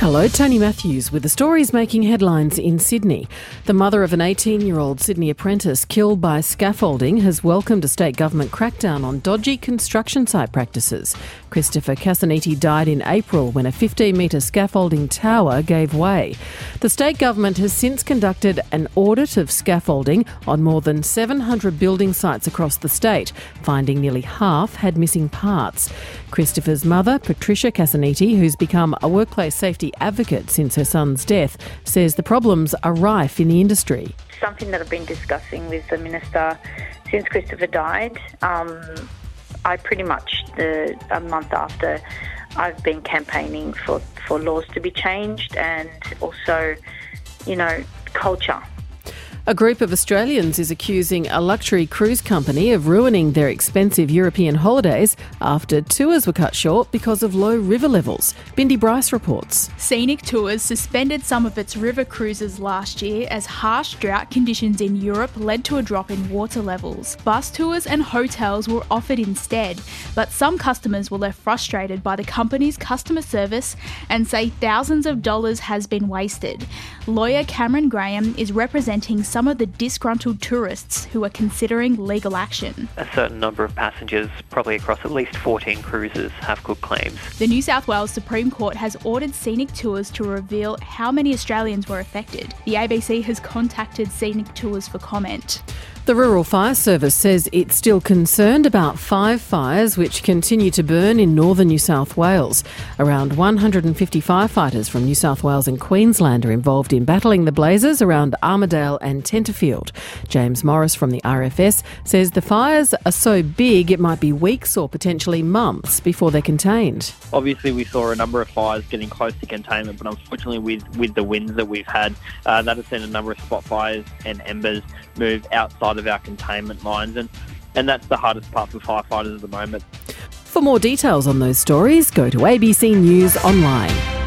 Hello, Tony Matthews with the stories making headlines in Sydney. The mother of an 18 year old Sydney apprentice killed by scaffolding has welcomed a state government crackdown on dodgy construction site practices. Christopher Cassaniti died in April when a 15 metre scaffolding tower gave way. The state government has since conducted an audit of scaffolding on more than 700 building sites across the state, finding nearly half had missing parts. Christopher's mother, Patricia Cassaniti, who's become a workplace safety advocate since her son's death, says the problems are rife in the industry. Something that I've been discussing with the minister since Christopher died. Um, I pretty much the a month after I've been campaigning for, for laws to be changed and also, you know, culture. A group of Australians is accusing a luxury cruise company of ruining their expensive European holidays after tours were cut short because of low river levels. Bindi Bryce reports. Scenic Tours suspended some of its river cruises last year as harsh drought conditions in Europe led to a drop in water levels. Bus tours and hotels were offered instead, but some customers were left frustrated by the company's customer service and say thousands of dollars has been wasted. Lawyer Cameron Graham is representing some of the disgruntled tourists who are considering legal action. A certain number of passengers, probably across at least 14 cruises, have good claims. The New South Wales Supreme Court has ordered Scenic Tours to reveal how many Australians were affected. The ABC has contacted Scenic Tours for comment. The Rural Fire Service says it's still concerned about five fires which continue to burn in northern New South Wales. Around 150 firefighters from New South Wales and Queensland are involved in battling the blazes around Armidale and Tenterfield. James Morris from the RFS says the fires are so big it might be weeks or potentially months before they're contained. Obviously, we saw a number of fires getting close to containment, but unfortunately, with, with the winds that we've had, uh, that has seen a number of spot fires and embers move outside of our containment lines, and, and that's the hardest part for firefighters at the moment. For more details on those stories, go to ABC News Online.